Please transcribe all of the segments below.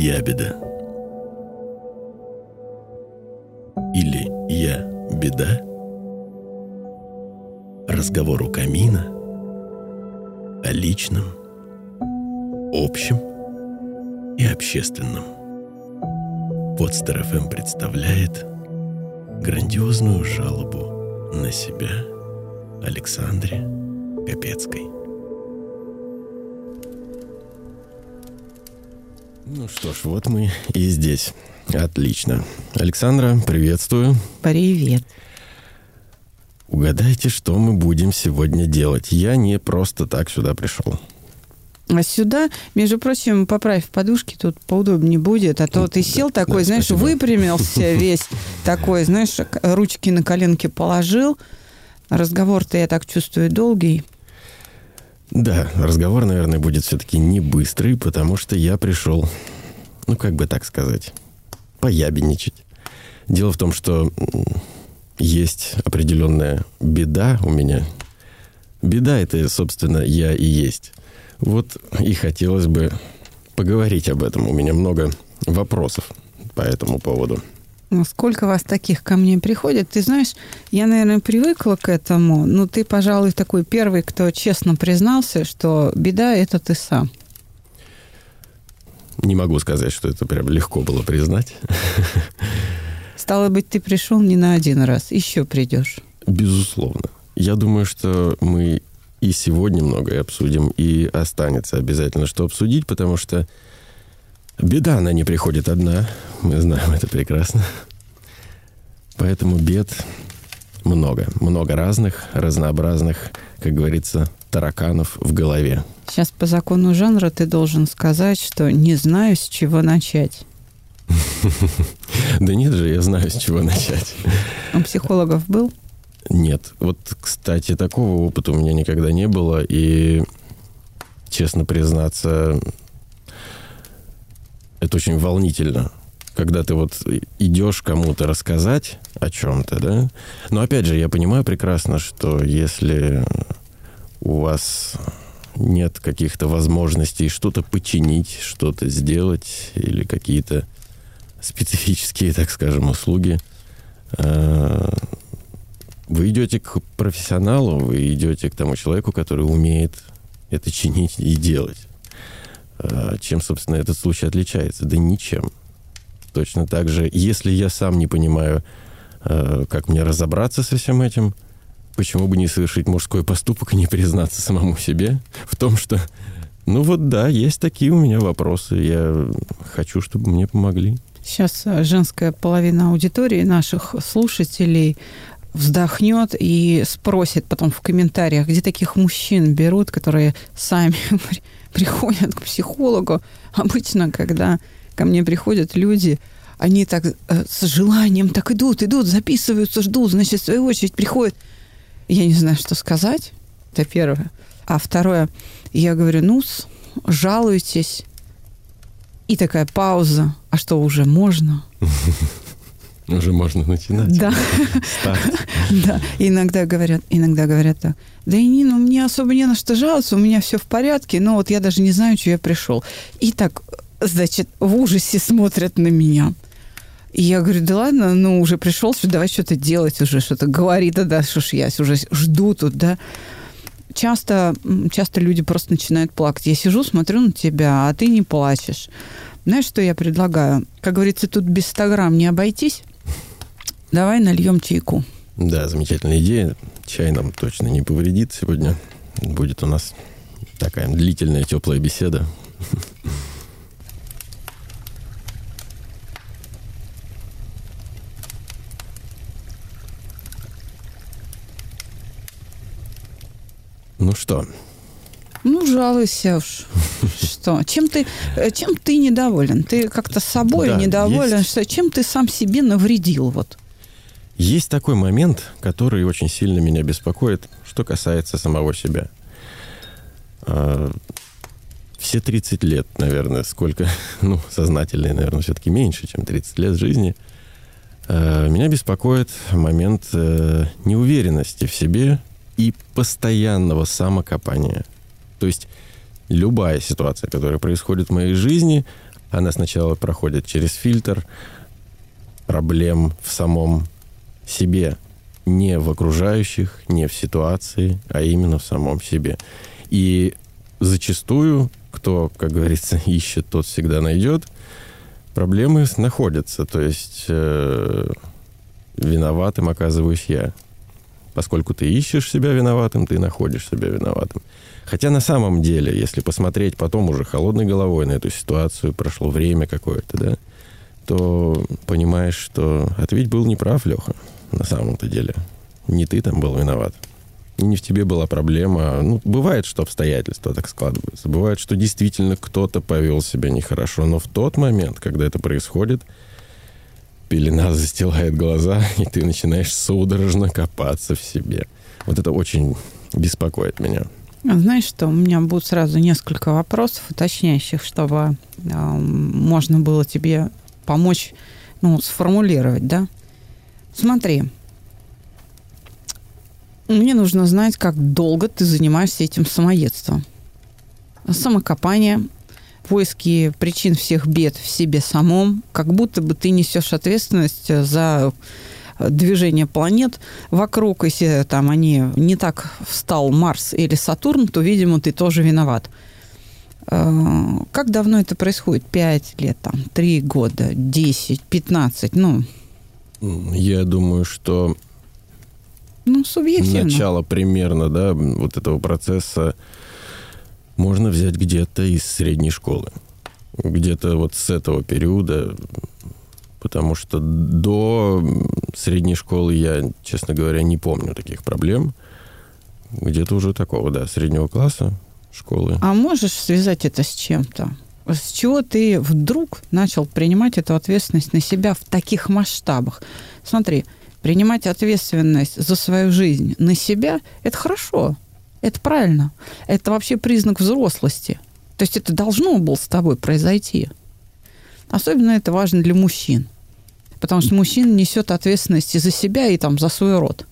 ябеда. Или я беда. Разговор у камина о личном, общем и общественном. Подстер ФМ представляет грандиозную жалобу на себя Александре Капецкой. Ну что ж, вот мы и здесь. Отлично. Александра, приветствую. Привет. Угадайте, что мы будем сегодня делать. Я не просто так сюда пришел. А сюда, между прочим, поправь подушки, тут поудобнее будет. А то ты сел такой, да, знаешь, спасибо. выпрямился весь такой, знаешь, ручки на коленки положил. Разговор-то, я так чувствую, долгий. Да, разговор, наверное, будет все-таки не быстрый, потому что я пришел, ну, как бы так сказать, поябедничать. Дело в том, что есть определенная беда у меня. Беда это, собственно, я и есть. Вот и хотелось бы поговорить об этом. У меня много вопросов по этому поводу. Ну, Сколько вас таких ко мне приходит? Ты знаешь, я, наверное, привыкла к этому. Но ты, пожалуй, такой первый, кто честно признался, что беда – это ты сам. Не могу сказать, что это прям легко было признать. Стало быть, ты пришел не на один раз. Еще придешь. Безусловно. Я думаю, что мы и сегодня многое обсудим, и останется обязательно что обсудить, потому что беда, она не приходит одна. Мы знаем это прекрасно. Поэтому бед много. Много разных, разнообразных, как говорится, тараканов в голове. Сейчас по закону жанра ты должен сказать, что не знаю, с чего начать. Да нет же, я знаю, с чего начать. У психологов был? Нет. Вот, кстати, такого опыта у меня никогда не было. И, честно признаться, это очень волнительно. Когда ты вот идешь кому-то рассказать о чем-то, да? Но опять же, я понимаю прекрасно, что если у вас нет каких-то возможностей что-то починить, что-то сделать или какие-то специфические, так скажем, услуги, э, вы идете к профессионалу, вы идете к тому человеку, который умеет это чинить и делать. А Чем, собственно, этот случай отличается? Да ничем. Точно так же, если я сам не понимаю, э, как мне разобраться со всем этим, почему бы не совершить мужской поступок и не признаться самому себе в том, что, ну вот да, есть такие у меня вопросы, я хочу, чтобы мне помогли. Сейчас э, женская половина аудитории наших слушателей вздохнет и спросит потом в комментариях, где таких мужчин берут, которые сами приходят к психологу. Обычно, когда ко мне приходят люди, они так э, с желанием так идут, идут, записываются, ждут, значит, в свою очередь приходят. Я не знаю, что сказать. Это первое. А второе, я говорю, ну, жалуйтесь. И такая пауза. А что, уже можно? Уже можно начинать. Да. Да, иногда говорят, иногда говорят так. Да и не, ну мне особо не на что жаловаться, у меня все в порядке, но вот я даже не знаю, что я пришел. И так, значит, в ужасе смотрят на меня. И я говорю, да ладно, ну уже пришел, что давай что-то делать уже, что-то говори, да, да, что ж я уже жду тут, да. Часто, часто люди просто начинают плакать. Я сижу, смотрю на тебя, а ты не плачешь. Знаешь, что я предлагаю? Как говорится, тут без 100 грамм не обойтись. Давай нальем чайку. Да, замечательная идея. Чай нам точно не повредит сегодня. Будет у нас такая длительная теплая беседа. Ну что, Ну, жалуйся уж. Что? Чем ты, э, чем ты недоволен? Ты как-то собой Да, недоволен? есть. Что, чем ты сам себе навредил? Вот. Есть такой момент, который очень сильно меня беспокоит, что касается самого себя. А, Все 30 лет, наверное, сколько, ну, сознательные, наверное, все-таки меньше, чем 30 лет жизни, а, меня беспокоит момент э, неуверенности в себе и постоянного самокопания. То есть любая ситуация, которая происходит в моей жизни, Она сначала проходит через фильтр проблем в самом себе, не в окружающих, не в ситуации, а именно в самом себе. И зачастую, кто, как говорится, ищет, тот всегда найдет, проблемы находятся. То есть э, виноватым оказываюсь я. Поскольку ты ищешь себя виноватым, ты находишь себя виноватым. Хотя на самом деле, если посмотреть потом уже холодной головой на эту ситуацию, прошло время какое-то, да, то понимаешь, что ответь был неправ, Леха, на самом-то деле. Не ты там был виноват. Не в тебе была проблема. Ну, бывает, что обстоятельства так складываются. Бывает, что действительно кто-то повел себя нехорошо. Но в тот момент, когда это происходит, пелена застилает глаза, и ты начинаешь судорожно копаться в себе. Вот это очень беспокоит меня. А знаешь что, у меня будет сразу несколько вопросов уточняющих, чтобы э, можно было тебе помочь ну, сформулировать, да? Смотри, мне нужно знать, как долго ты занимаешься этим самоедством. Самокопание, поиски причин всех бед в себе самом, как будто бы ты несешь ответственность за движение планет вокруг, если там они не так встал Марс или Сатурн, то, видимо, ты тоже виноват. Э, как давно это происходит? Пять лет, там, три года, десять, пятнадцать, ну? Я думаю, что ну, субъективно. Начало примерно, да, вот этого процесса можно взять где-то из средней школы. Где-то вот с этого периода, потому что до средней школы я, честно говоря, не помню таких проблем. Где-то уже такого, да, среднего класса школы. А можешь связать это с чем-то? С чего ты вдруг начал принимать эту ответственность на себя в таких масштабах? Смотри, принимать ответственность за свою жизнь на себя – это хорошо, это правильно. Это вообще признак взрослости. То есть это должно было с тобой произойти. Особенно это важно для мужчин. Потому что мужчина несет ответственность и за себя, и там за свой род.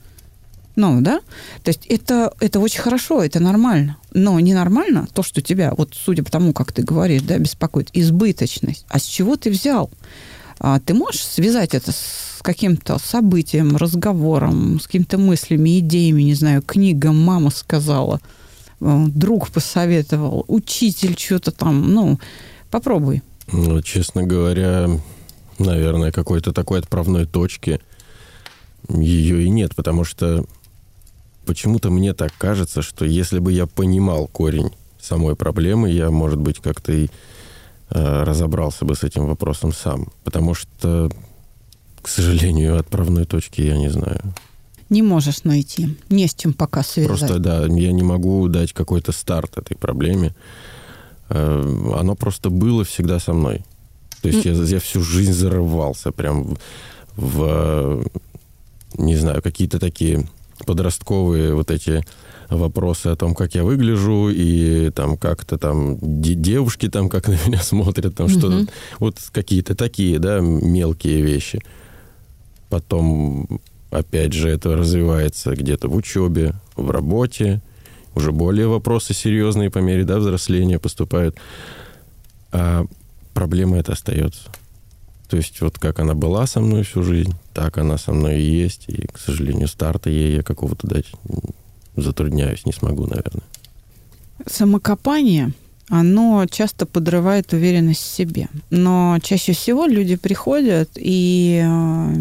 Ну, да? То есть это, это очень хорошо, это нормально. Но ненормально то, что тебя, вот судя по тому, как ты говоришь, да, беспокоит, избыточность. А с чего ты взял? А ты можешь связать это с каким-то событием, разговором, с какими-то мыслями, идеями, не знаю, книга мама сказала, э, друг посоветовал, учитель что-то там, ну, попробуй. Ну, честно говоря, наверное, какой-то такой отправной точки ее и нет, потому что почему-то мне так кажется, что если бы я понимал корень самой проблемы, я, может быть, как-то и э, разобрался бы с этим вопросом сам. Потому что, к сожалению, отправной точки я не знаю. Не можешь найти. Не с чем пока связать. Просто, да, я не могу дать какой-то старт этой проблеме. Э, оно просто было всегда со мной. То есть mm. я, я всю жизнь зарывался прям в, в не знаю, какие-то такие подростковые вот эти вопросы о том, как я выгляжу, и там как-то там девушки там как на меня смотрят, там mm-hmm. что-то. Вот какие-то такие, да, мелкие вещи. Потом, опять же, это развивается где-то в учебе, в работе. Уже более вопросы серьезные по мере да, взросления поступают. А проблема это остается. То есть вот как она была со мной всю жизнь, так она со мной и есть. И, к сожалению, старта ей я какого-то дать затрудняюсь, не смогу, наверное. Самокопание, оно часто подрывает уверенность в себе. Но чаще всего люди приходят и э,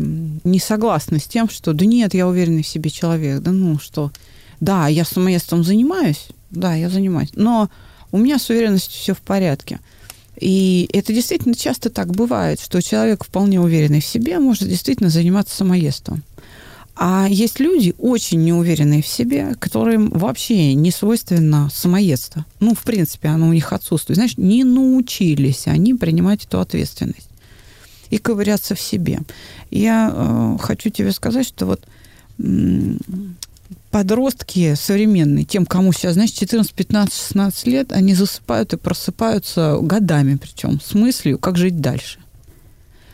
не согласны с тем, что да нет, я уверенный в себе человек, да ну что, да, я самоедством занимаюсь, да, я занимаюсь, но у меня с уверенностью все в порядке. И это действительно часто так бывает, что человек вполне уверенный в себе может действительно заниматься самоедством. А есть люди, очень неуверенные в себе, которым вообще не свойственно самоедство. Ну, в принципе, оно у них отсутствует. Знаешь, не научились они принимать эту ответственность и ковыряться в себе. Я э, хочу тебе сказать, что вот подростки современные, тем, кому сейчас, знаешь, 14, 15, 16 лет, они засыпают и просыпаются годами причем, с мыслью, как жить дальше.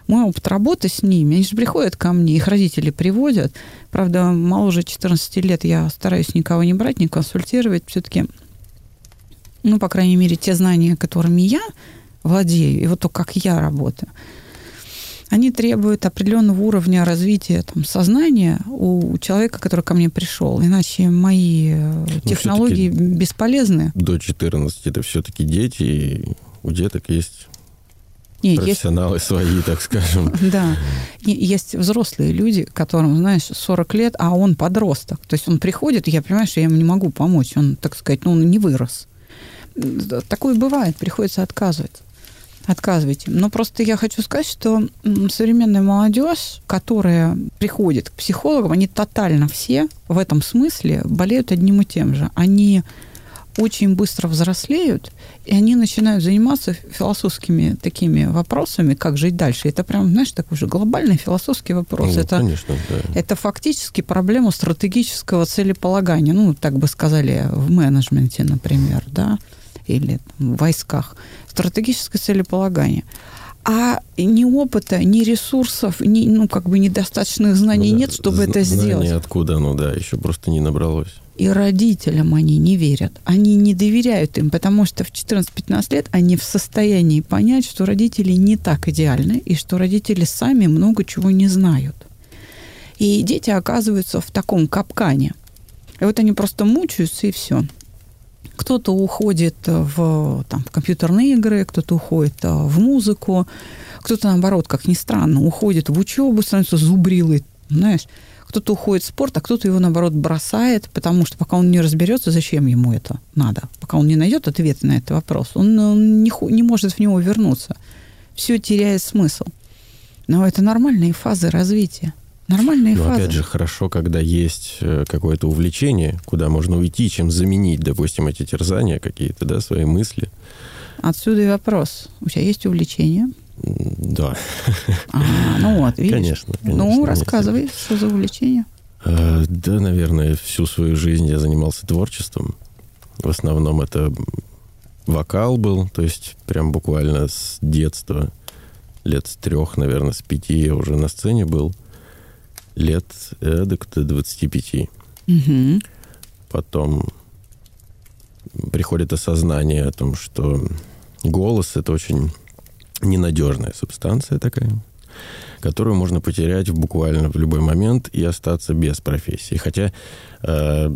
Мой опыт работы с ними, они же приходят ко мне, их родители приводят. Правда, моложе 14 лет я стараюсь никого не брать, не консультировать. Все-таки, ну, по крайней мере, те знания, которыми я владею, и вот то, как я работаю, они требуют определенного уровня развития там, сознания у человека, который ко мне пришел. Иначе мои э, ну, технологии бесполезны. До 14 это все-таки дети, и у деток есть нет, профессионалы есть... свои, так скажем. Да. Есть взрослые люди, которым, знаешь, 40 лет, а он подросток. То есть он приходит, и я понимаю, что я ему не могу помочь. Он, так сказать, ну, он не вырос. Такое бывает, приходится отказывать отказывайте. Но просто я хочу сказать, что современная молодежь, которая приходит к психологам, они тотально все в этом смысле болеют одним и тем же. Они очень быстро взрослеют, и они начинают заниматься философскими такими вопросами, как жить дальше. Это прям, знаешь, такой же глобальный философский вопрос. Ну, это, конечно, да. это фактически проблема стратегического целеполагания, ну, так бы сказали, в менеджменте, например, да, или там, в войсках стратегическое целеполагание. А ни опыта, ни ресурсов, ни, ну, как бы недостаточных знаний ну, да, нет, чтобы это сделать. откуда, ну да, еще просто не набралось. И родителям они не верят. Они не доверяют им, потому что в 14-15 лет они в состоянии понять, что родители не так идеальны, и что родители сами много чего не знают. И дети оказываются в таком капкане. И вот они просто мучаются, и все. Кто-то уходит в, там, в компьютерные игры, кто-то уходит э, в музыку, кто-то, наоборот, как ни странно, уходит в учебу, становится зубрилой, знаешь. Кто-то уходит в спорт, а кто-то его, наоборот, бросает, потому что пока он не разберется, зачем ему это надо, пока он не найдет ответ на этот вопрос, он, он не, не может в него вернуться. Все теряет смысл. Но это нормальные фазы развития. Нормальные Но фазы. опять же, хорошо, когда есть э, какое-то увлечение, куда можно уйти, чем заменить, допустим, эти терзания какие-то, да, свои мысли. Отсюда и вопрос. У тебя есть увлечение? Да. А, ну вот, видишь. Конечно, конечно. Ну, рассказывай, что за увлечение? А, да, наверное, всю свою жизнь я занимался творчеством. В основном это вокал был, то есть прям буквально с детства, лет с трех, наверное, с пяти я уже на сцене был лет эдак до 25. Угу. Потом приходит осознание о том, что голос — это очень ненадежная субстанция такая, которую можно потерять буквально в любой момент и остаться без профессии. Хотя, э,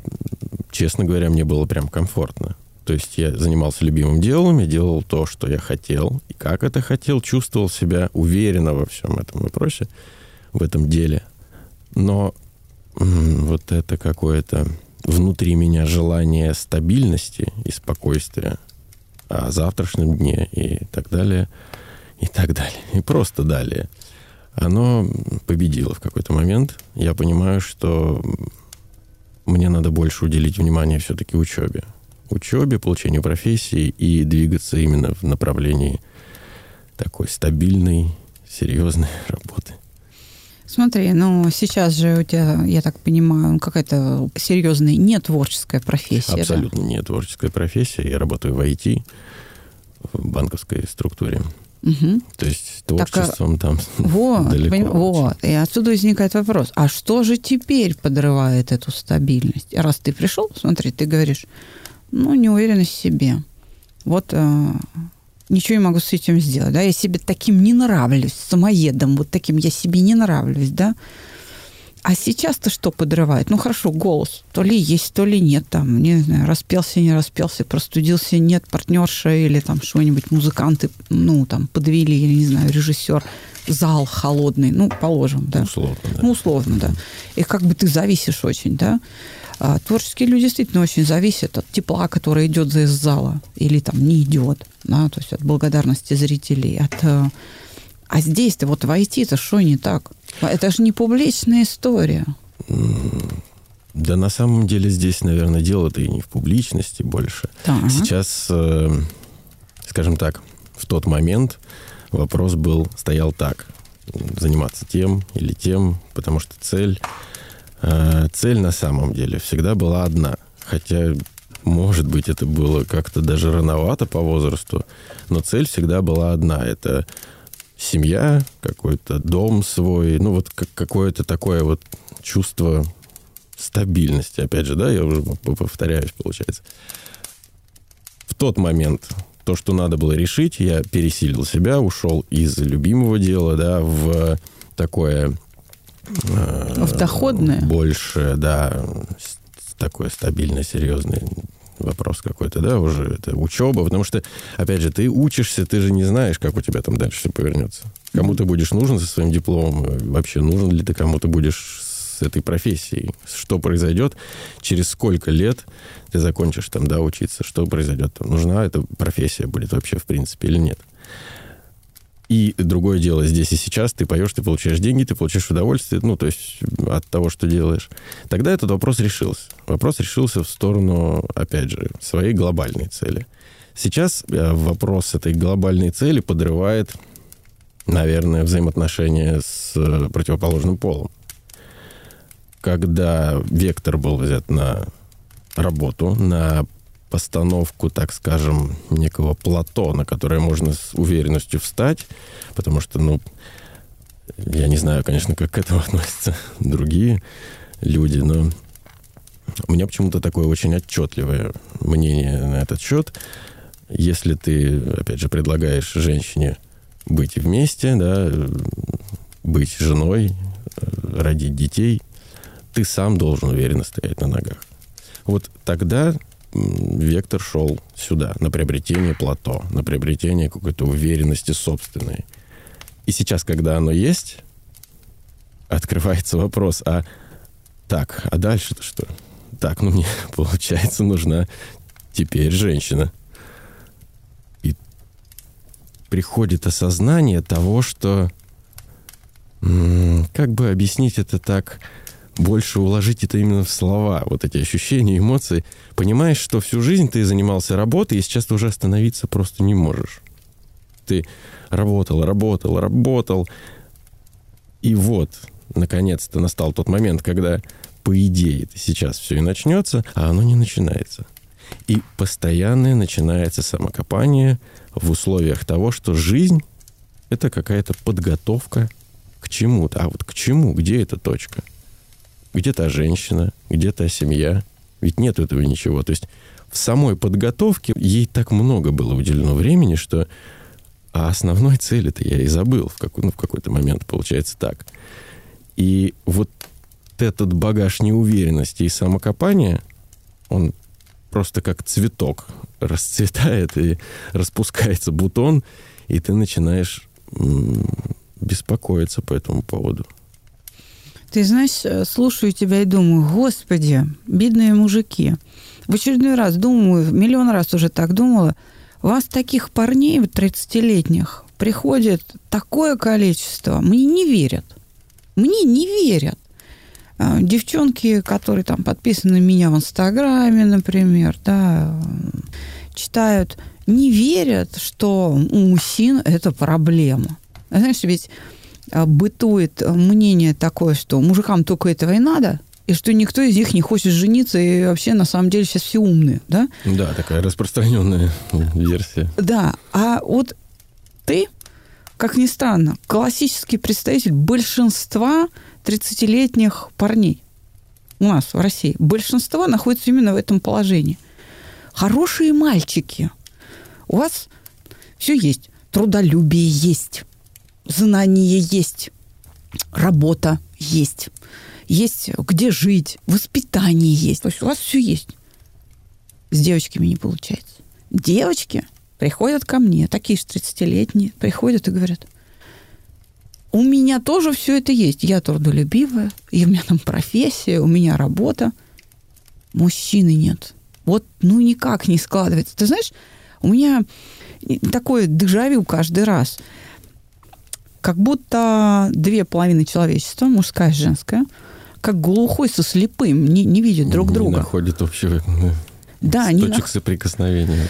честно говоря, мне было прям комфортно. То есть я занимался любимым делом, я делал то, что я хотел, и как это хотел, чувствовал себя уверенно во всем этом вопросе, в этом деле – но вот это какое-то внутри меня желание стабильности и спокойствия о завтрашнем дне и так далее, и так далее, и просто далее, оно победило в какой-то момент. Я понимаю, что мне надо больше уделить внимание все-таки учебе. Учебе, получению профессии и двигаться именно в направлении такой стабильной, серьезной работы. Смотри, ну сейчас же у тебя, я так понимаю, какая-то серьезная не творческая профессия. Абсолютно да? не творческая профессия. Я работаю в IT, в банковской структуре. Угу. То есть творчеством так, там вот, далеко. Поним, вот. И отсюда возникает вопрос, а что же теперь подрывает эту стабильность? Раз ты пришел, смотри, ты говоришь, ну, неуверенность в себе. Вот э, ничего не могу с этим сделать, да, я себе таким не нравлюсь, самоедом, вот таким я себе не нравлюсь, да. А сейчас-то что подрывает? Ну, хорошо, голос. То ли есть, то ли нет. Там, не знаю, распелся, не распелся, простудился, нет партнерша или там что-нибудь, музыканты, ну, там, подвели, или, не знаю, режиссер, зал холодный, ну, положим, да. Условно, да. Ну, условно, да. И как бы ты зависишь очень, да. А творческие люди действительно очень зависят от тепла, которое идет из зала или там не идет, да, то есть от благодарности зрителей, от... Э, а здесь-то вот войти-то что не так? Это же не публичная история. Да на самом деле здесь, наверное, дело-то и не в публичности больше. Так. Сейчас, э, скажем так, в тот момент вопрос был, стоял так. Заниматься тем или тем, потому что цель цель на самом деле всегда была одна. Хотя, может быть, это было как-то даже рановато по возрасту, но цель всегда была одна. Это семья, какой-то дом свой, ну вот какое-то такое вот чувство стабильности. Опять же, да, я уже повторяюсь, получается. В тот момент то, что надо было решить, я пересилил себя, ушел из любимого дела, да, в такое... Э, в доходное? Больше, да, такое стабильное, серьезное вопрос какой-то, да, уже это учеба, потому что, опять же, ты учишься, ты же не знаешь, как у тебя там дальше все повернется. Кому ты будешь нужен со своим дипломом, вообще нужен ли ты кому-то будешь с этой профессией, что произойдет, через сколько лет ты закончишь там, да, учиться, что произойдет там, нужна эта профессия будет вообще в принципе или нет. И другое дело, здесь и сейчас ты поешь, ты получаешь деньги, ты получаешь удовольствие, ну, то есть от того, что делаешь. Тогда этот вопрос решился. Вопрос решился в сторону, опять же, своей глобальной цели. Сейчас э, вопрос этой глобальной цели подрывает, наверное, взаимоотношения с э, противоположным полом. Когда вектор был взят на работу, на постановку, так скажем, некого плато, на которое можно с уверенностью встать, потому что, ну, я не знаю, конечно, как к этому относятся другие люди, но у меня почему-то такое очень отчетливое мнение на этот счет. Если ты, опять же, предлагаешь женщине быть вместе, да, быть женой, родить детей, ты сам должен уверенно стоять на ногах. Вот тогда вектор шел сюда, на приобретение плато, на приобретение какой-то уверенности собственной. И сейчас, когда оно есть, открывается вопрос, а так, а дальше-то что? Так, ну мне, получается, нужна теперь женщина. И приходит осознание того, что... Как бы объяснить это так больше уложить это именно в слова, вот эти ощущения, эмоции. Понимаешь, что всю жизнь ты занимался работой, и сейчас ты уже остановиться просто не можешь. Ты работал, работал, работал. И вот, наконец-то настал тот момент, когда, по идее, это сейчас все и начнется, а оно не начинается. И постоянное начинается самокопание в условиях того, что жизнь — это какая-то подготовка к чему-то. А вот к чему? Где эта точка? — где-то женщина, где-то семья. Ведь нет этого ничего. То есть в самой подготовке ей так много было уделено времени, что а основной цели-то я и забыл в, какой, ну, в какой-то момент, получается так. И вот этот багаж неуверенности и самокопания, он просто как цветок расцветает и распускается бутон, и ты начинаешь беспокоиться по этому поводу. Ты знаешь, э, слушаю тебя и думаю, господи, бедные мужики. В очередной раз думаю, миллион раз уже так думала, у вас таких парней 30-летних приходит такое количество, мне не верят. Мне не верят. А, девчонки, которые там подписаны меня в Инстаграме, например, да, читают, не верят, что у мужчин это проблема. Знаешь, ведь бытует мнение такое, что мужикам только этого и надо, и что никто из них не хочет жениться, и вообще на самом деле сейчас все умные, да? Да, такая распространенная версия. Да, а вот ты, как ни странно, классический представитель большинства 30-летних парней у нас в России. Большинство находится именно в этом положении. Хорошие мальчики. У вас все есть. Трудолюбие есть знание есть, работа есть, есть где жить, воспитание есть. То есть у вас все есть. С девочками не получается. Девочки приходят ко мне, такие же 30-летние, приходят и говорят, у меня тоже все это есть. Я трудолюбивая, и у меня там профессия, у меня работа. Мужчины нет. Вот, ну, никак не складывается. Ты знаешь, у меня такое дежавю каждый раз – как будто две половины человечества, мужская и женская, как глухой со слепым, не, не видят друг не друга. находят общего да, точек на... соприкосновения.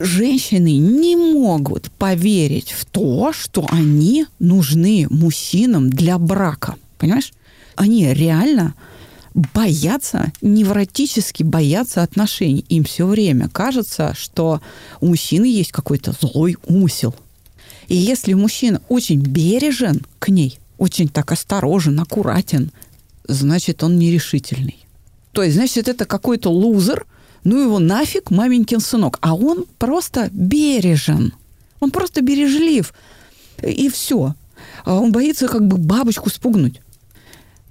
Женщины не могут поверить в то, что они нужны мужчинам для брака. Понимаешь? Они реально боятся, невротически боятся отношений. Им все время кажется, что у мужчины есть какой-то злой умысел. И если мужчина очень бережен к ней, очень так осторожен, аккуратен, значит, он нерешительный. То есть, значит, это какой-то лузер, ну его нафиг, маменькин сынок. А он просто бережен. Он просто бережлив. И все. А он боится как бы бабочку спугнуть.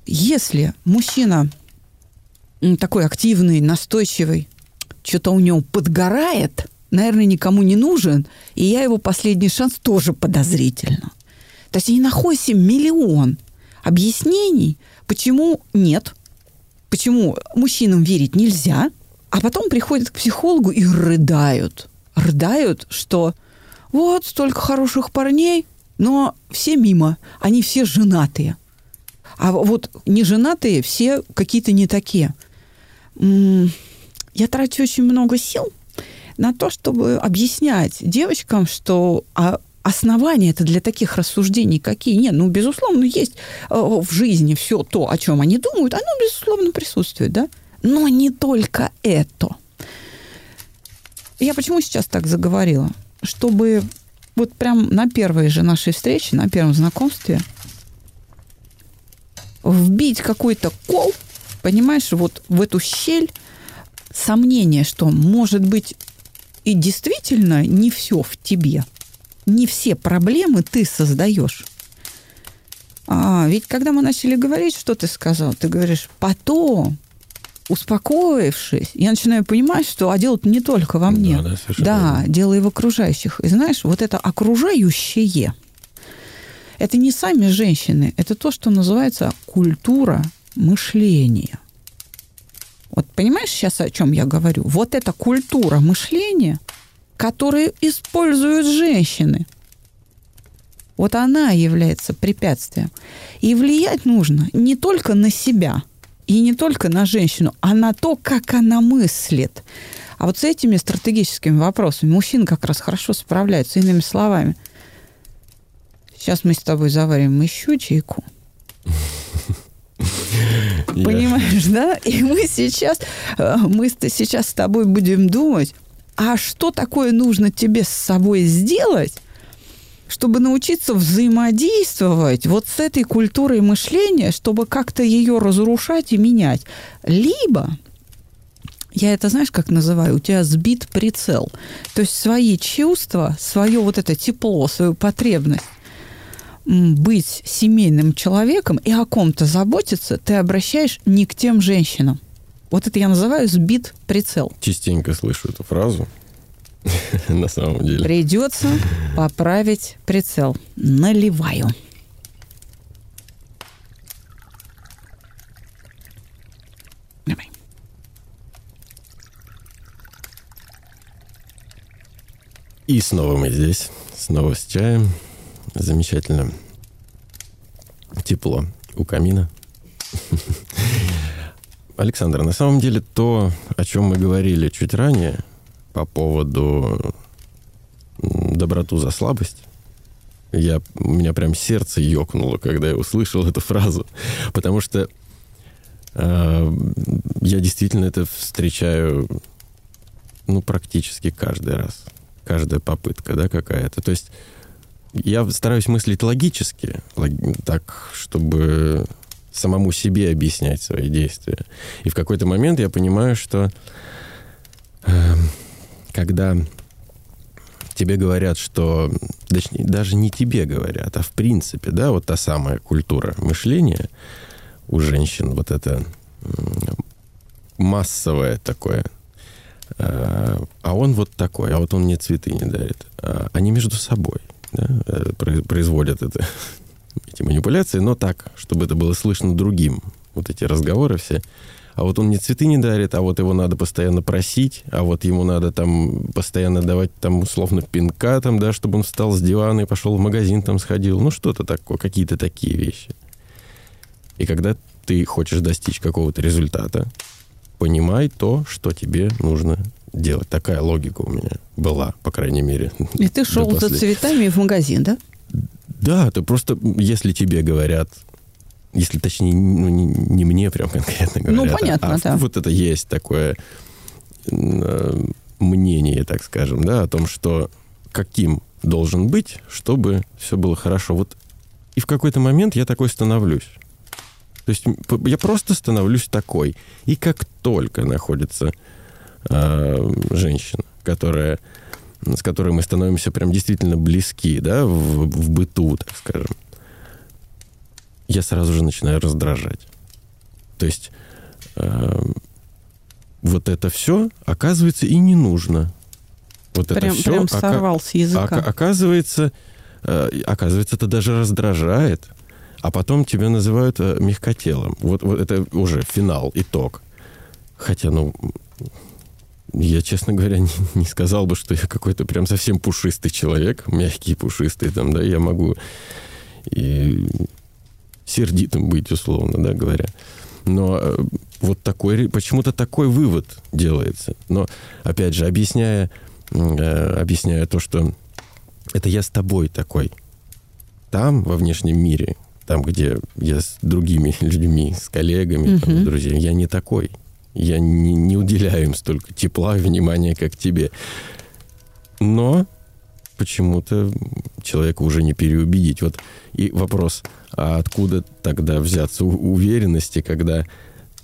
Если мужчина такой активный, настойчивый, что-то у него подгорает, наверное, никому не нужен, и я его последний шанс тоже подозрительно. То есть они находят миллион объяснений, почему нет, почему мужчинам верить нельзя, а потом приходят к психологу и рыдают. Рыдают, что вот столько хороших парней, но все мимо, они все женатые. А вот не женатые все какие-то не такие. Я трачу очень много сил на то, чтобы объяснять девочкам, что а основания это для таких рассуждений какие? Нет, ну, безусловно, есть э, в жизни все то, о чем они думают, оно, безусловно, присутствует, да? Но не только это. Я почему сейчас так заговорила? Чтобы вот прям на первой же нашей встрече, на первом знакомстве вбить какой-то кол, понимаешь, вот в эту щель сомнение, что, может быть, и действительно не все в тебе. Не все проблемы ты создаешь. А, ведь когда мы начали говорить, что ты сказал, ты говоришь, потом, успокоившись, я начинаю понимать, что а дело не только во мне. Да, да, да дело и в окружающих. И знаешь, вот это окружающее, это не сами женщины, это то, что называется культура мышления. Вот понимаешь сейчас, о чем я говорю? Вот эта культура мышления, которую используют женщины. Вот она является препятствием. И влиять нужно не только на себя и не только на женщину, а на то, как она мыслит. А вот с этими стратегическими вопросами мужчина как раз хорошо справляется, иными словами. Сейчас мы с тобой заварим еще чайку. Понимаешь, да? И мы сейчас, э, мы сейчас с тобой будем думать, а что такое нужно тебе с собой сделать, чтобы научиться взаимодействовать вот с этой культурой мышления, чтобы как-то ее разрушать и менять. Либо я это, знаешь, как называю, у тебя сбит прицел. То есть свои чувства, свое вот это тепло, свою потребность быть семейным человеком и о ком-то заботиться, ты обращаешь не к тем женщинам. Вот это я называю сбит прицел. Частенько слышу эту фразу. На самом деле. Придется поправить прицел. Наливаю. Давай. И снова мы здесь. Снова с чаем. Замечательно. Тепло у камина. Александр, на самом деле то, о чем мы говорили чуть ранее по поводу доброту за слабость, я, у меня прям сердце ёкнуло, когда я услышал эту фразу. Потому что э, я действительно это встречаю ну, практически каждый раз. Каждая попытка, да, какая-то. То есть я стараюсь мыслить логически, так, чтобы самому себе объяснять свои действия. И в какой-то момент я понимаю, что э, когда тебе говорят, что... Точнее, даже не тебе говорят, а в принципе, да, вот та самая культура мышления у женщин, вот это массовое такое. Э, а он вот такой, а вот он мне цветы не дарит. А они между собой да, э, производят это, эти манипуляции, но так, чтобы это было слышно другим. Вот эти разговоры все. А вот он мне цветы не дарит, а вот его надо постоянно просить, а вот ему надо там постоянно давать там условно пинка, там, да, чтобы он встал с дивана и пошел в магазин там сходил. Ну, что-то такое, какие-то такие вещи. И когда ты хочешь достичь какого-то результата, понимай то, что тебе нужно делать. Такая логика у меня была, по крайней мере. И ты шел за цветами в магазин, да? Да, ты просто, если тебе говорят, если точнее, ну, не, не мне прям конкретно ну, говорят, ну, понятно, а, да. вот это есть такое э, мнение, так скажем, да, о том, что каким должен быть, чтобы все было хорошо. Вот и в какой-то момент я такой становлюсь. То есть я просто становлюсь такой. И как только находится э, женщина, которая, с которой мы становимся прям действительно близки, да, в, в быту, так скажем, я сразу же начинаю раздражать. То есть э, вот это все, оказывается, и не нужно. Вот прям, это все, прям сорвал с языка. Оказывается, э, оказывается, это даже раздражает. А потом тебя называют э, мягкотелым. Вот, вот это уже финал, итог. Хотя, ну, я, честно говоря, не, не сказал бы, что я какой-то прям совсем пушистый человек, мягкий, пушистый, там, да, я могу и сердитым быть, условно, да, говоря. Но э, вот такой, почему-то такой вывод делается. Но, опять же, объясняя, э, объясняя то, что это я с тобой такой. Там, во внешнем мире, там, где я с другими людьми, с коллегами, Мгм. там, с друзьями, я не такой. Я не, не уделяю им столько тепла и внимания, как тебе. Но почему-то человека уже не переубедить. Вот и вопрос, а откуда тогда взяться у- уверенности, когда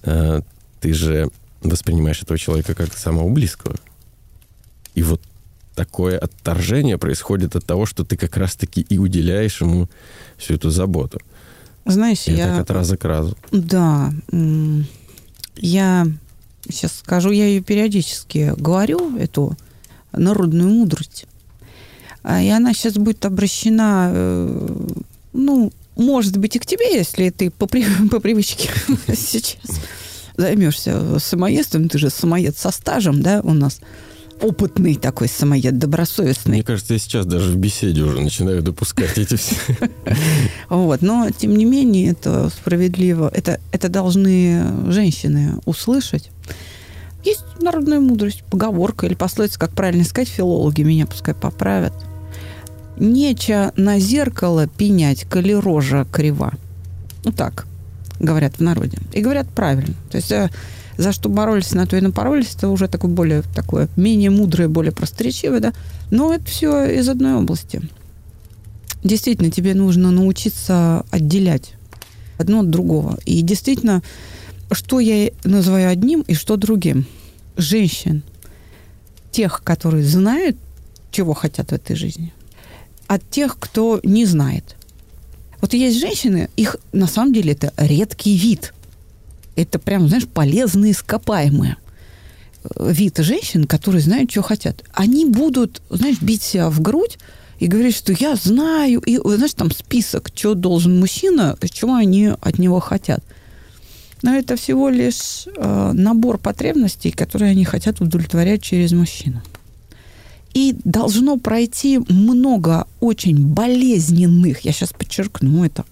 э, ты же воспринимаешь этого человека как самого близкого? И вот такое отторжение происходит от того, что ты как раз-таки и уделяешь ему всю эту заботу. Знаешь, И я... так от раза к разу. Да, я сейчас скажу, я ее периодически говорю, эту народную мудрость. А, И она сейчас будет обращена, э, ну, может быть, и к тебе, если ты по, при- по привычке сейчас займешься самоедством. Ты же самоед со стажем, да, у нас опытный такой самоед, добросовестный. Мне кажется, я сейчас даже в беседе уже начинаю допускать эти все. Вот. Но, тем не менее, это справедливо. Это, это должны женщины услышать. Есть народная мудрость, поговорка или пословица, как правильно сказать, филологи меня пускай поправят. Неча на зеркало пенять, коли рожа крива. Ну так говорят в народе. И говорят правильно. То есть э, за что боролись, на то и напоролись, это уже такое более такое менее мудрое, более просторечивое, да. Но это все из одной области. Действительно, тебе нужно научиться отделять одно от другого. И действительно, что я называю одним и что другим? Женщин, тех, которые знают, чего хотят в этой жизни, от тех, кто не знает. Вот есть женщины, их на самом деле это редкий вид. Это прям, знаешь, полезные ископаемые э, вид женщин, которые знают, что хотят. Они будут, знаешь, бить себя в грудь и говорить, что я знаю, и, знаешь, там список, что должен мужчина, чего они от него хотят. Но это всего лишь э, набор потребностей, которые они хотят удовлетворять через мужчину. И должно пройти много очень болезненных, я сейчас подчеркну это,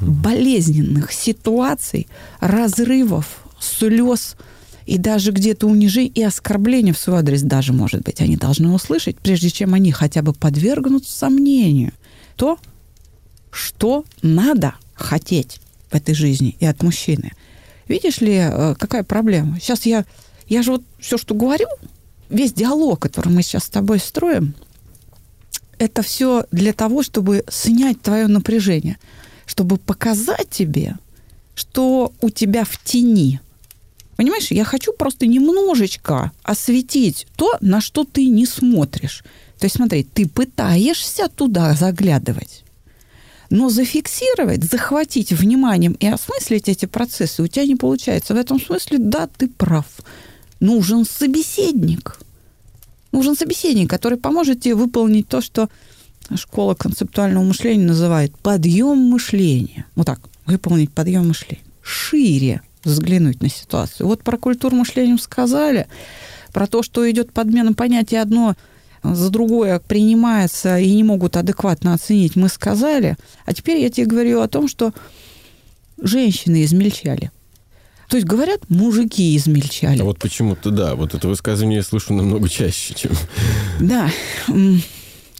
болезненных ситуаций, разрывов, слез и даже где-то унижений и оскорбления в свой адрес даже, может быть, они должны услышать, прежде чем они хотя бы подвергнут сомнению то, что надо хотеть в этой жизни и от мужчины. Видишь ли, э, какая проблема? Сейчас я, я же вот все, что говорю, весь диалог, который мы сейчас с тобой строим, это все для того, чтобы снять твое напряжение, чтобы показать тебе, что у тебя в тени. Понимаешь, я хочу просто немножечко осветить то, на что ты не смотришь. То есть, смотри, ты пытаешься туда заглядывать, но зафиксировать, захватить вниманием и осмыслить эти процессы у тебя не получается. В этом смысле, да, ты прав. Нужен собеседник. Нужен собеседник, который поможет тебе выполнить то, что школа концептуального мышления называет подъем мышления. Вот так, выполнить подъем мышления. Шире взглянуть на ситуацию. Вот про культуру мышления сказали, про то, что идет подмена понятий одно за другое принимается и не могут адекватно оценить, мы сказали. А теперь я тебе говорю о том, что женщины измельчали. То есть, говорят, мужики измельчали. А вот почему-то, да, вот это высказывание я слышу намного чаще, чем... Да,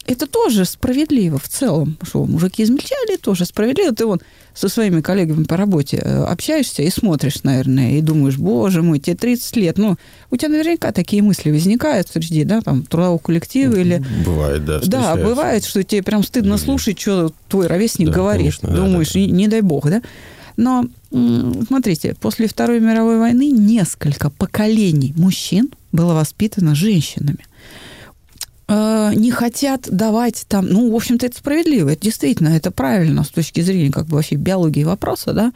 это тоже справедливо в целом. Что мужики измельчали, тоже справедливо. Ты вон со своими коллегами по работе э, общаешься и смотришь, наверное, и думаешь, боже мой, тебе 30 лет. Ну, у тебя наверняка такие мысли возникают среди, да, там, трудового коллектива или... Бывает, да. Да, бывает, что тебе прям стыдно Люди. слушать, что твой ровесник Да, говорит. конечно, Думаешь, да, да. Не, не дай бог, да? Но Смотрите, после Второй мировой войны несколько поколений мужчин было воспитано женщинами. Э, не хотят давать там, ну, в общем-то, это справедливо, это действительно, это правильно с точки зрения как бы вообще биологии вопроса, да,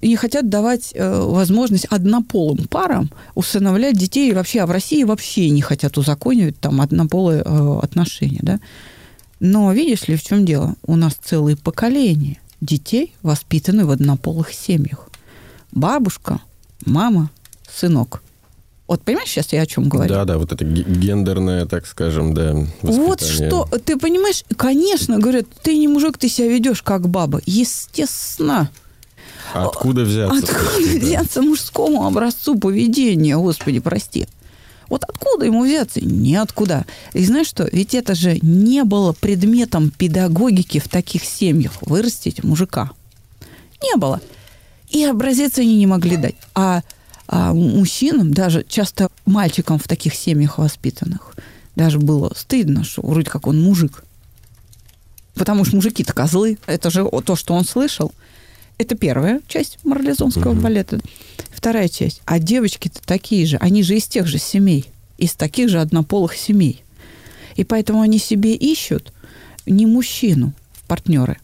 и не хотят давать э, возможность однополым парам усыновлять детей. Вообще, а в России вообще не хотят узаконивать там однополые э, отношения, да. Но видишь ли, в чем дело? У нас целые поколения детей воспитаны в однополых семьях. Бабушка, мама, сынок. Вот понимаешь, сейчас я о чем говорю? Да, да, вот это гендерное, так скажем, да. Воспитание. Вот что, ты понимаешь, конечно, говорят, ты не мужик, ты себя ведешь как баба. Естественно. Откуда взяться? Откуда взяться мужскому образцу поведения, господи, прости. Вот откуда ему взяться? Ниоткуда. И знаешь что? Ведь это же не было предметом педагогики в таких семьях. Вырастить мужика. Не было. И образец они не могли дать. А, а мужчинам, даже часто мальчикам в таких семьях воспитанных, даже было стыдно, что вроде как он мужик. Потому что мужики-то козлы. Это же то, что он слышал. Это первая часть марлезонского угу. балета. Вторая часть. А девочки-то такие же. Они же из тех же семей. Из таких же однополых семей. И поэтому они себе ищут не мужчину в партнеры.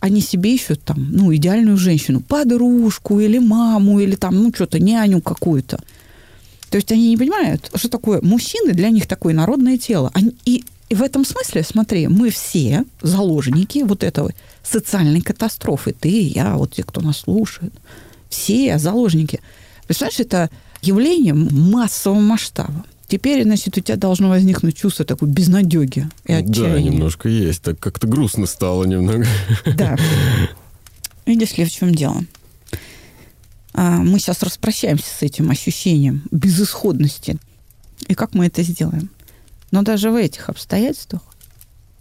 Они себе ищут там, ну, идеальную женщину, подружку или маму, или там, ну, что-то, няню какую-то. То есть они не понимают, что такое мужчины для них такое народное тело. Они, и, и в этом смысле, смотри, мы все заложники вот этого социальной катастрофы. Ты, я, вот те, кто нас слушает. Все заложники. Представляешь, это явление массового масштаба. Теперь, значит, у тебя должно возникнуть чувство такой безнадеги и отчаяния. Да, немножко есть. Так как-то грустно стало немного. Да. Видишь ли, в чем дело? А, мы сейчас распрощаемся с этим ощущением безысходности. И как мы это сделаем? Но даже в этих обстоятельствах,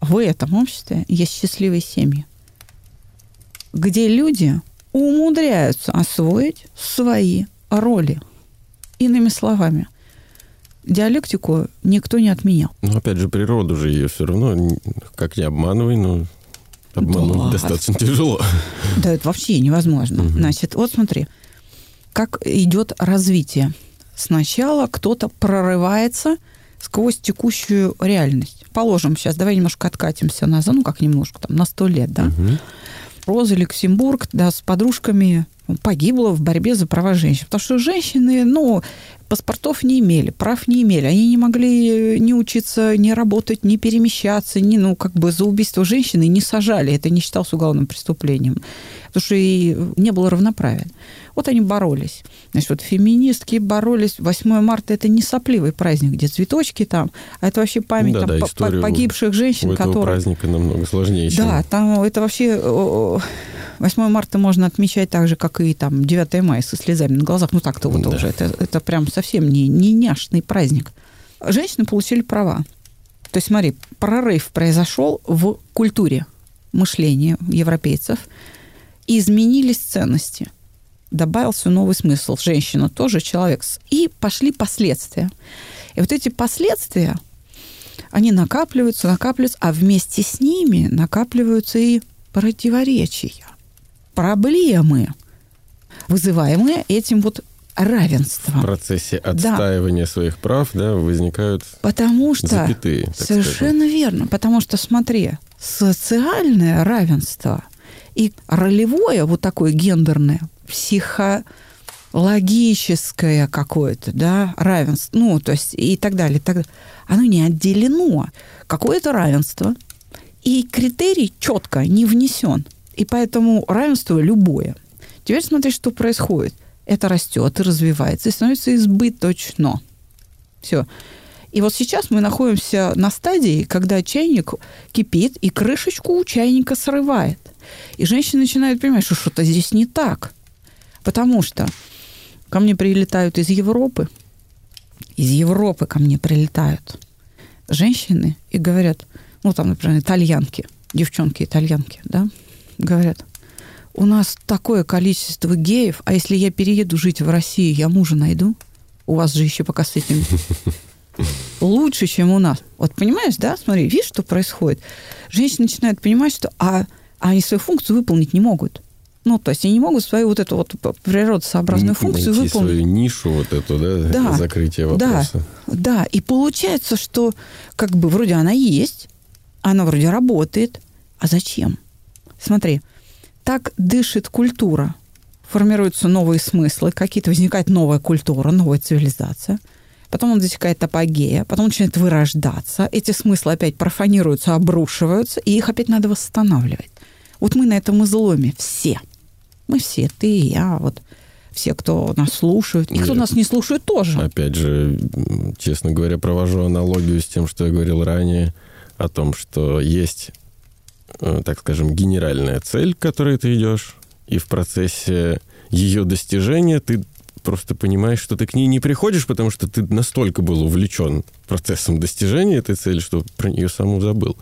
в этом обществе есть счастливые семьи где люди умудряются освоить свои роли. Иными словами, диалектику никто не отменял. Ну, опять же, природу же ее все равно, как не обманывай, но обмануть да. достаточно тяжело. Да, это вообще невозможно. Угу. Значит, вот смотри, как идет развитие. Сначала кто-то прорывается сквозь текущую реальность. Положим сейчас, давай немножко откатимся назад, ну как немножко, там, на сто лет, да. Угу. Роза Люксембург да, с подружками погибла в борьбе за права женщин. Потому что женщины, ну, паспортов не имели, прав не имели. Они не могли ни учиться, ни работать, ни перемещаться, ни, ну, как бы за убийство женщины не сажали. Это не считалось уголовным преступлением. Потому что и не было равноправия. Вот они боролись. Значит, вот феминистки боролись. 8 марта это не сопливый праздник, где цветочки там, а это вообще память да, там, да, погибших женщин, у этого которые... праздника намного сложнее. Да, там это вообще 8 марта можно отмечать так же, как и там 9 мая со слезами на глазах. Ну так-то вот да. уже. Это, это прям совсем не, не няшный праздник. Женщины получили права. То есть, смотри, прорыв произошел в культуре мышления европейцев. И изменились ценности. Добавился новый смысл. Женщина тоже человек. И пошли последствия. И вот эти последствия, они накапливаются, накапливаются, а вместе с ними накапливаются и противоречия проблемы, вызываемые этим вот равенством. В процессе отстаивания да. своих прав да, возникают потому что, запятые. Совершенно сказать. верно. Потому что, смотри, социальное равенство и ролевое, вот такое гендерное, психологическое какое-то, да, равенство, ну, то есть и так далее, так далее, оно не отделено. Какое-то равенство, и критерий четко не внесен. И поэтому равенство любое. Теперь смотри, что происходит. Это растет и развивается, и становится избыточно. Все. И вот сейчас мы находимся на стадии, когда чайник кипит, и крышечку у чайника срывает. И женщины начинают понимать, что что-то здесь не так. Потому что ко мне прилетают из Европы, из Европы ко мне прилетают женщины и говорят, ну там, например, итальянки, девчонки-итальянки, да, говорят, у нас такое количество геев, а если я перееду жить в Россию, я мужа найду? У вас же еще пока с этим лучше, чем у нас. Вот понимаешь, да? Смотри, видишь, что происходит? Женщины начинают понимать, что а, они свою функцию выполнить не могут. Ну, то есть они не могут свою вот эту вот природосообразную функцию Найти выполнить. свою нишу вот эту, да, Да, закрытие вопроса. Да, и получается, что как бы вроде она есть, она вроде работает, а зачем? Смотри, так дышит культура, формируются новые смыслы, какие-то возникает новая культура, новая цивилизация. Потом он достигает апогея, потом начинает вырождаться. Эти смыслы опять профанируются, обрушиваются, и их опять надо восстанавливать. Вот мы на этом изломе все. Мы все, ты и я, вот все, кто нас слушают, и кто Нет. нас не слушает тоже. Опять же, честно говоря, провожу аналогию с тем, что я говорил ранее, о том, что есть, э, так скажем, генеральная цель, к которой ты идешь, и в процессе ее достижения ты просто понимаешь, что ты к ней не приходишь, потому что ты настолько был увлечен процессом достижения этой цели, что про нее саму забыл.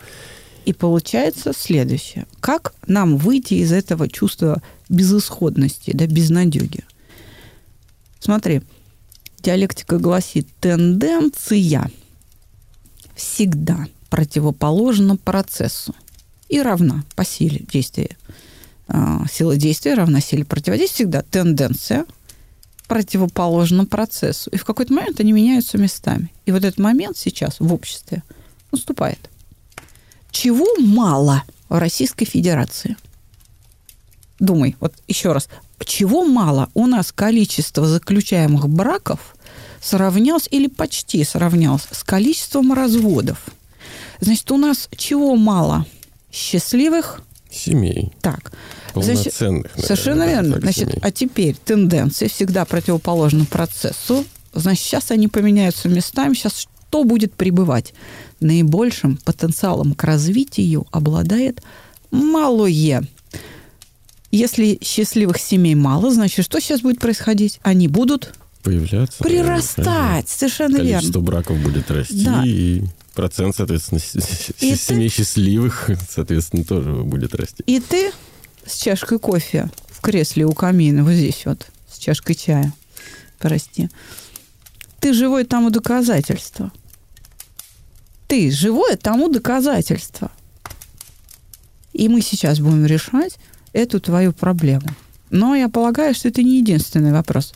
И получается следующее. Как нам выйти из этого чувства безысходности, да, безнадеги? Смотри, диалектика гласит, тенденция всегда противоположна процессу и равна по силе действия. А, Сила действия равна силе противодействия. Всегда тенденция противоположна процессу. И в какой-то момент они меняются местами. И вот этот момент сейчас в обществе наступает. Чего мало в Российской Федерации? Думай, вот еще раз. Чего мало? У нас количество заключаемых браков сравнялось или почти сравнялось с количеством разводов. Значит, у нас чего мало? Счастливых? Семей. Так. Значит, наверное, Совершенно да, верно. Значит, семей. а теперь тенденции всегда противоположны процессу. Значит, сейчас они поменяются местами. Сейчас что будет пребывать? Наибольшим потенциалом к развитию обладает малое. Если счастливых семей мало, значит, что сейчас будет происходить? Они будут Появляться. наверное, прирастать. Совершенно Количество верно. браков будет расти, Да. и процент, соответственно, И семей счастливых, соответственно, тоже будет расти. И ты с чашкой кофе в кресле у камина, вот здесь вот, с чашкой чая, прости, ты живое тому доказательство. Ты живое тому доказательство. И мы сейчас будем решать эту твою проблему. Но я полагаю, что это не единственный вопрос.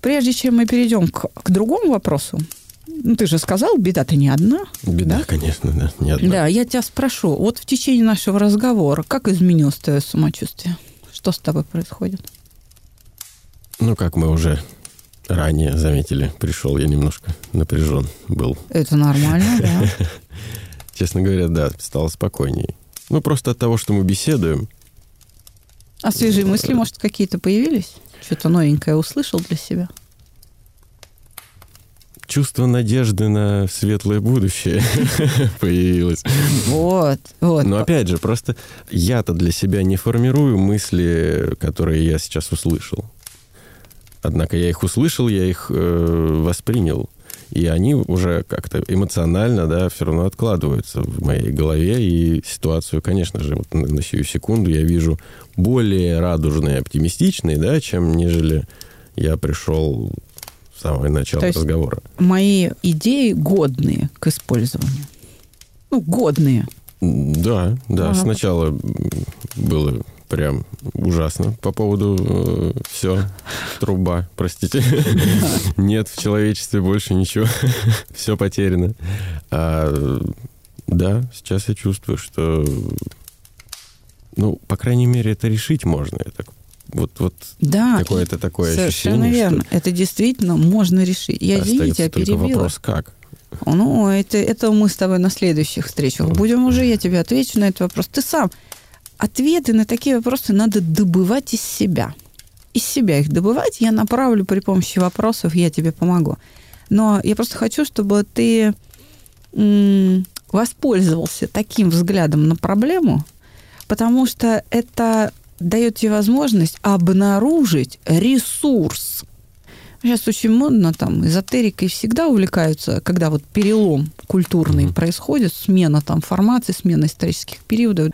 Прежде чем мы перейдем к, к другому вопросу, ну, ты же сказал, беда-то не одна. Беда, Да? конечно, да. Не одна. Да, я тебя спрошу, вот в течение нашего разговора, как изменилось твое самочувствие? Что с тобой происходит? Ну, как мы уже ранее заметили, пришел я немножко напряжен был. Это нормально, да? Честно говоря, да, стало спокойнее. Ну, просто от того, что мы беседуем, А свежие мысли, может, какие-то появились? Что-то новенькое услышал для себя? чувство надежды на светлое будущее появилось. Вот, вот. Но опять же, просто я-то для себя не формирую мысли, которые я сейчас услышал. Однако я их услышал, я их э, воспринял. И они уже как-то эмоционально, да, все равно откладываются в моей голове. И ситуацию, конечно же, вот на, на сию секунду я вижу более радужной и оптимистичной, да, чем нежели я пришел в самое начало То есть- разговора. Мои идеи годные к использованию. Ну, годные. Да, да. Ага. Сначала было прям ужасно по поводу все, труба, простите. Нет в человечестве больше ничего. Все потеряно. А, да, сейчас я чувствую, что ну, по крайней мере, это решить можно. Я так, вот, вот Да, какое-то такое совершенно ощущение, верно. Это действительно можно решить. Я, что извините, я перебила. вопрос, как. Ну, это, это мы с тобой на следующих встречах будем уже, я тебе отвечу на этот вопрос. Ты сам. Ответы на такие вопросы надо добывать из себя. Из себя их добывать я направлю при помощи вопросов, я тебе помогу. Но я просто хочу, чтобы ты воспользовался таким взглядом на проблему, потому что это дает тебе возможность обнаружить ресурс, Сейчас очень модно, там, эзотерикой всегда увлекаются, когда вот перелом культурный Мгм. происходит, смена там формации, смена исторических периодов,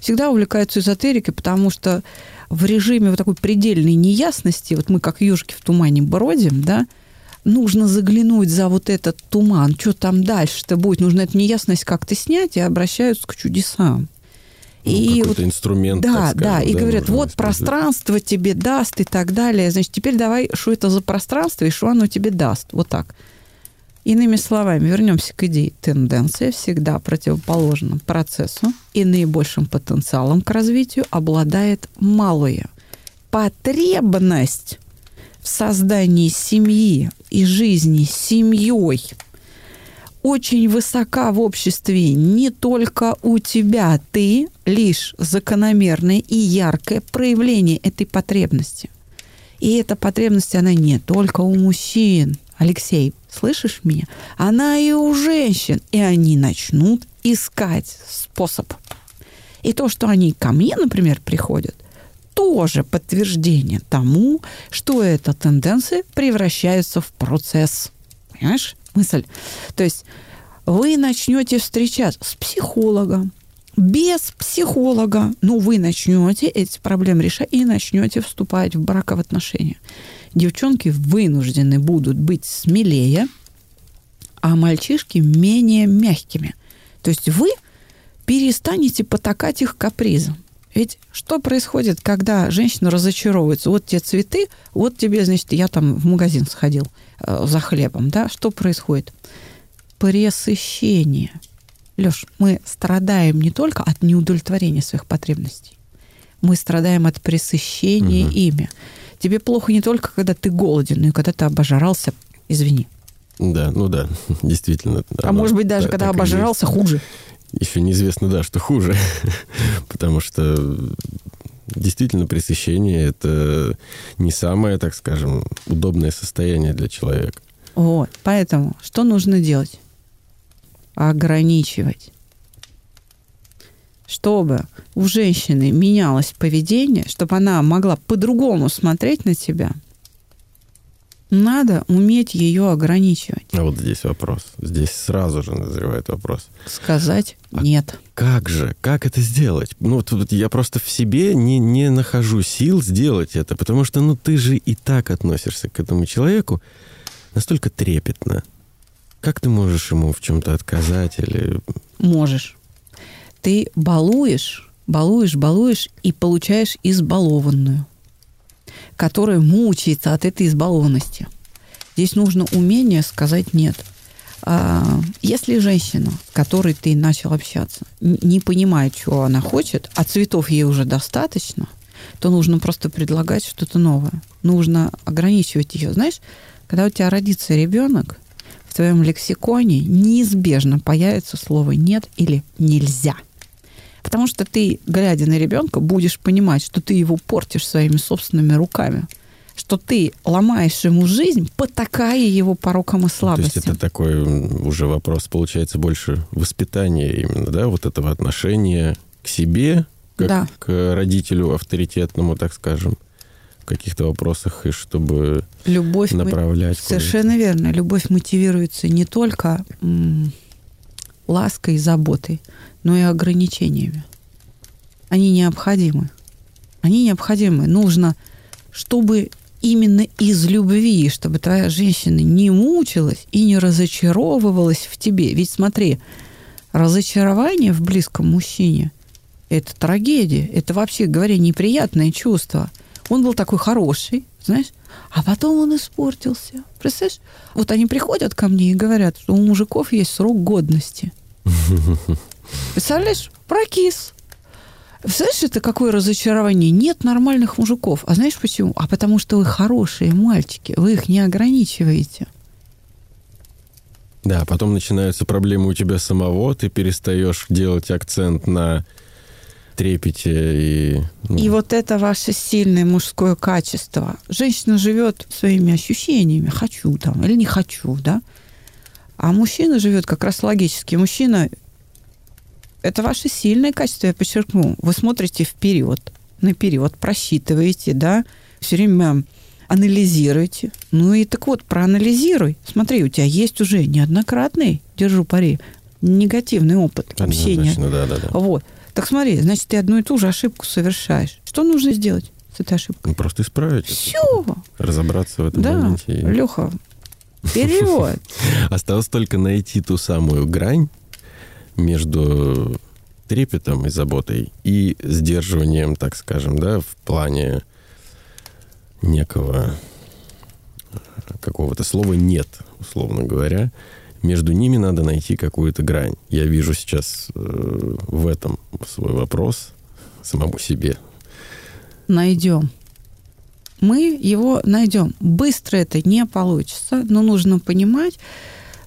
всегда увлекаются эзотерикой, потому что в режиме вот такой предельной неясности, вот мы как южки в тумане бродим, да, нужно заглянуть за вот этот туман, что там дальше-то будет, нужно эту неясность как-то снять, и обращаются к чудесам. Ну, и вот- инструмент, да, скажем, да, и говорят, нужно вот пространство тебе даст и так далее. Значит, теперь давай, что это за пространство и что оно тебе даст. Вот так. Иными словами, вернемся к идее. Тенденция всегда противоположна процессу и наибольшим потенциалом к развитию обладает малое. Потребность в создании семьи и жизни семьей очень высока в обществе не только у тебя, ты лишь закономерное и яркое проявление этой потребности. И эта потребность, она не только у мужчин. Алексей, слышишь меня? Она и у женщин. И они начнут искать способ. И то, что они ко мне, например, приходят, тоже подтверждение тому, что эта тенденция превращается в процесс. Понимаешь мысль? То есть вы начнете встречаться с психологом, без психолога, ну, вы начнете эти проблемы решать и начнете вступать в браковые Девчонки вынуждены будут быть смелее, а мальчишки менее мягкими. То есть вы перестанете потакать их капризам. Ведь что происходит, когда женщина разочаровывается? Вот те цветы, вот тебе, значит, я там в магазин сходил э, за хлебом, да? Что происходит? Пресыщение. Леш, мы страдаем не только от неудовлетворения своих потребностей, мы страдаем от пресыщения Мгм. ими. Тебе плохо не только, когда ты голоден, но и когда ты обожрался, извини. Да, ну да, действительно. а оно может быть, даже та- когда обожрался, хуже. Еще неизвестно, да, что хуже. Потому что действительно пресыщение – это не самое, так скажем, удобное состояние для человека. Вот. Поэтому что нужно делать? Ограничивать. Чтобы у женщины менялось поведение, чтобы она могла по-другому смотреть на тебя, надо уметь ее ограничивать. А вот здесь вопрос. Здесь сразу же назревает вопрос. Сказать А нет. Как же? Как это сделать? Ну, вот я просто в себе не, не нахожу сил сделать это, потому что, ну, ты же и так относишься к этому человеку настолько трепетно. Как ты можешь ему в чем-то отказать или... Можешь. Ты балуешь, балуешь, балуешь и получаешь избалованную, которая мучается от этой избалованности. Здесь нужно умение сказать нет. А, Если женщина, с которой ты начал общаться, не понимает, чего она хочет, а цветов ей уже достаточно, то нужно просто предлагать что-то новое. Нужно ограничивать ее. Знаешь, когда у тебя родится ребенок, в твоем лексиконе неизбежно появится слово нет или нельзя. Потому что ты, глядя на ребенка, будешь понимать, что ты его портишь своими собственными руками. Что ты ломаешь ему жизнь, потакая его порокам и То есть слабостям. это такой уже вопрос, получается, больше воспитания именно, да, вот этого отношения к себе, как Да. к родителю авторитетному, так скажем, в каких-то вопросах, и чтобы Любовь мы- направлять. куда-то. Совершенно верно. Любовь мотивируется не только лаской и заботой, но и ограничениями. Они необходимы. Они необходимы. Нужно, чтобы именно из любви, чтобы твоя женщина не мучилась и не разочаровывалась в тебе. Ведь смотри, разочарование в близком мужчине – это трагедия. Это вообще, говоря, неприятное чувство. Он был такой хороший, знаешь, а потом он испортился. Представляешь? Вот они приходят ко мне и говорят, что у мужиков есть срок годности. Представляешь? Прокис. Знаешь, это какое разочарование? Нет нормальных мужиков. А знаешь почему? А потому что вы хорошие мальчики. Вы их не ограничиваете. Да, потом начинаются проблемы у тебя самого, ты перестаешь делать акцент на трепете и... ну, И вот это ваше сильное мужское качество. Женщина живет своими ощущениями, хочу там или не хочу, да. А мужчина живет как раз логически. Мужчина это ваше сильное качество, я подчеркну. Вы смотрите вперед, наперед, просчитываете, да, все время анализируете. Ну и так вот, проанализируй. Смотри, у тебя есть уже неоднократный, держу пари, негативный опыт общения. однозначно, да, да, да. Вот. Так смотри, значит, ты одну и ту же ошибку совершаешь. Что нужно сделать с этой ошибкой? Ну, Просто исправить Все. разобраться в этом Да, моменте. и- Леха, вперед. Осталось только найти ту самую грань между трепетом и заботой, и сдерживанием, так скажем, да, в плане некого какого-то слова «нет», условно говоря, между ними надо найти какую-то грань. Я вижу сейчас э, в этом свой вопрос самому себе. Найдем. Мы его найдем. Быстро это не получится, но нужно понимать,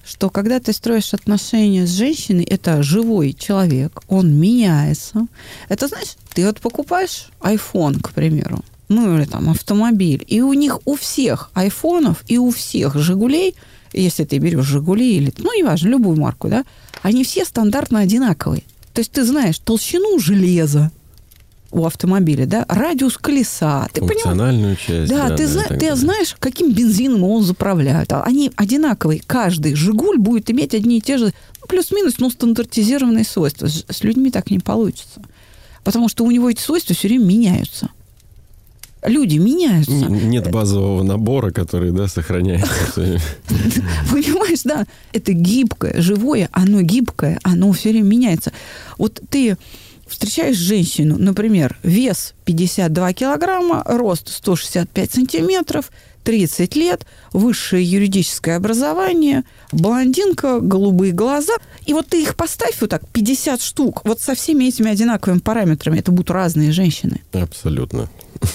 что когда ты строишь отношения с женщиной, это живой человек, он меняется. Это, знаешь, ты вот покупаешь iPhone, к примеру, ну или там автомобиль, и у них у всех айфонов и у всех Жигулей, если ты берешь Жигули или, ну, неважно, любую марку, да, они все стандартно одинаковые. То есть ты знаешь толщину железа, у автомобиля, да, радиус колеса. Ты Функциональную часть. Да, да ты, зна- ты знаешь, каким бензином он заправляет. А они одинаковые. Каждый «Жигуль» будет иметь одни и те же, ну, плюс-минус, но стандартизированные свойства. С людьми так не получится. Потому что у него эти свойства все время меняются люди меняются. Нет базового набора, который, да, сохраняется. Понимаешь, да, это гибкое, живое, оно гибкое, оно все время меняется. Вот ты встречаешь женщину, например, вес 52 килограмма, рост 165 сантиметров, 30 лет, высшее юридическое образование, блондинка, голубые глаза. И вот ты их поставь вот так, 50 штук, вот со всеми этими одинаковыми параметрами. Это будут разные женщины. Абсолютно.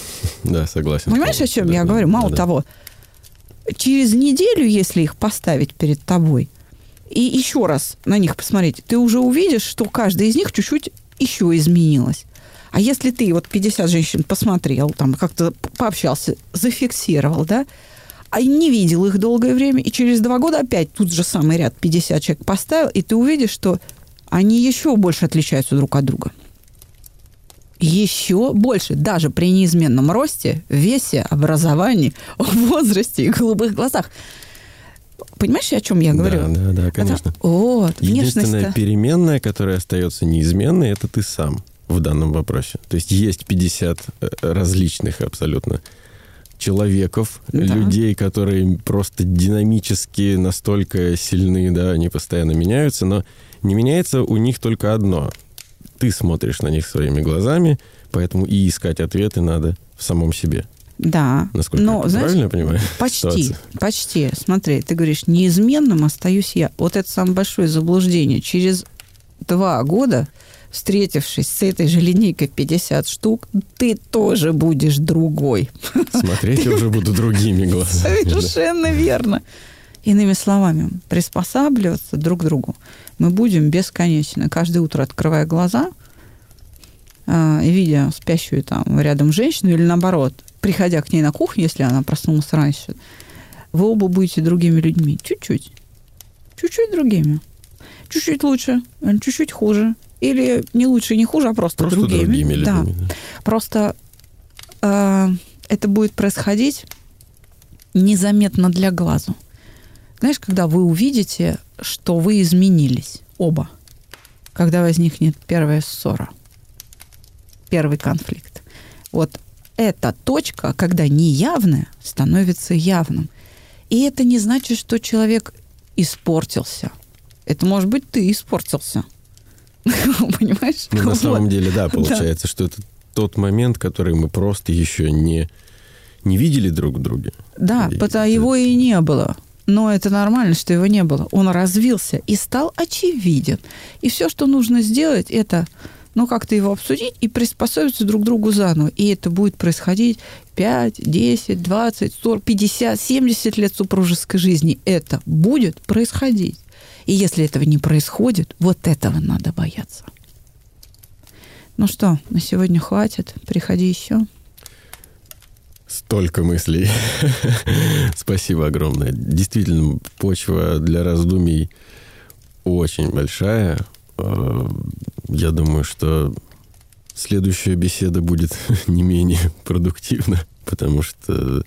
Да, согласен. Понимаешь, о чем я говорю? Мало того, через неделю, если их поставить перед тобой, и еще раз на них посмотреть, ты уже увидишь, что каждая из них чуть-чуть еще изменилась. А если ты вот 50 женщин посмотрел, там как-то пообщался, зафиксировал, да, а не видел их долгое время, и через два года опять тут же самый ряд 50 человек поставил, и ты увидишь, что они еще больше отличаются друг от друга. Еще больше, даже при неизменном росте, весе, образовании, возрасте и голубых глазах. Понимаешь, о чем я говорю? Да, да, да, конечно. Это, вот, Единственная переменная, которая остается неизменной, это ты сам в данном вопросе. То есть есть 50 э, различных абсолютно человеков, да. людей, которые просто динамически настолько сильны, да, они постоянно меняются, но не меняется у них только одно. Ты смотришь на них своими глазами, поэтому и искать ответы надо в самом себе. Да. Насколько Но, это знаешь, правильно я понимаю? Почти, ситуацию? почти. Смотри, ты говоришь, неизменным остаюсь я. Вот это самое большое заблуждение. Через два года встретившись с этой же линейкой 50 штук, ты тоже будешь другой. Смотреть я уже буду другими глазами. Совершенно верно. Иными словами, приспосабливаться друг к другу мы будем бесконечно. Каждое утро открывая глаза и видя спящую там рядом женщину или наоборот, приходя к ней на кухню, если она проснулась раньше, вы оба будете другими людьми. Чуть-чуть. Чуть-чуть другими. Чуть-чуть лучше, чуть-чуть хуже. Или не лучше, не хуже, а просто, просто другими. другими людьми. Да. Просто э, это будет происходить незаметно для глазу. Знаешь, когда вы увидите, что вы изменились оба, когда возникнет первая ссора, первый конфликт. Вот эта точка, когда неявное, становится явным. И это не значит, что человек испортился. Это может быть ты испортился. Понимаешь? Ну, на самом деле, да, получается, что это тот момент, который мы просто еще не, не видели друг в друге. Да, потому его и не было. Но это нормально, что его не было. Он развился и стал очевиден. И все, что нужно сделать, это ну, как-то его обсудить и приспособиться друг к другу заново. И это будет происходить 5, 10, 20, 40, 50, 70 лет супружеской жизни. Это будет происходить. И если этого не происходит, вот этого надо бояться. Ну что, на сегодня хватит. Приходи еще. Столько мыслей. Спасибо огромное. Действительно, почва для раздумий очень большая. Э, я думаю, что следующая беседа будет не менее продуктивна, потому что,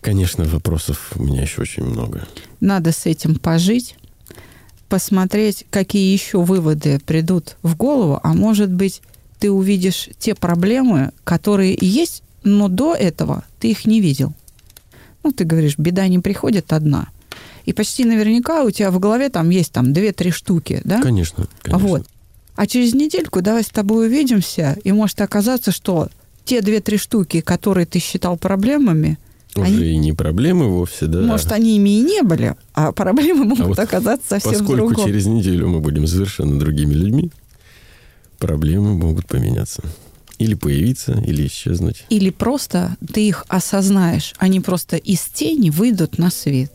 конечно, вопросов у меня еще очень много. Надо с этим пожить посмотреть, какие еще выводы придут в голову, а может быть, ты увидишь те проблемы, которые есть, но до этого ты их не видел. Ну, ты говоришь, беда не приходит одна. И почти наверняка у тебя в голове там есть там две-три штуки, да? Конечно, конечно. Вот. А через недельку давай с тобой увидимся, и может оказаться, что те две-три штуки, которые ты считал проблемами, уже они... и не проблемы вовсе, да. Может, они ими и не были, а проблемы могут а вот оказаться совсем поскольку другом. через неделю мы будем совершенно другими людьми, проблемы могут поменяться. Или появиться, или исчезнуть. Или просто ты их осознаешь. Они просто из тени выйдут на свет.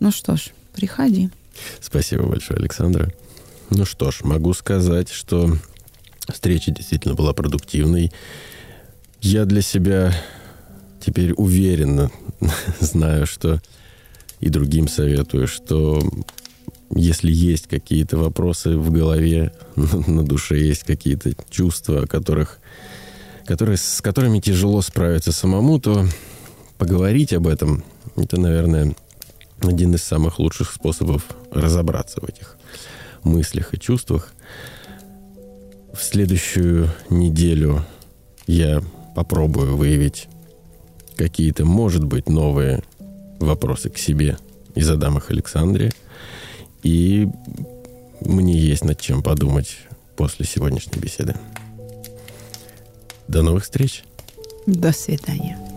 Ну что ж, приходи. Спасибо большое, Александра. Ну что ж, могу сказать, что встреча действительно была продуктивной. Я для себя теперь уверенно знаю, что и другим советую, что если есть какие-то вопросы в голове, на душе есть какие-то чувства, которых, которые, с которыми тяжело справиться самому, то поговорить об этом – это, наверное, один из самых лучших способов разобраться в этих мыслях и чувствах. В следующую неделю я попробую выявить какие-то, может быть, новые вопросы к себе и задам их Александре. И мне есть над чем подумать после сегодняшней беседы. До новых встреч. До свидания.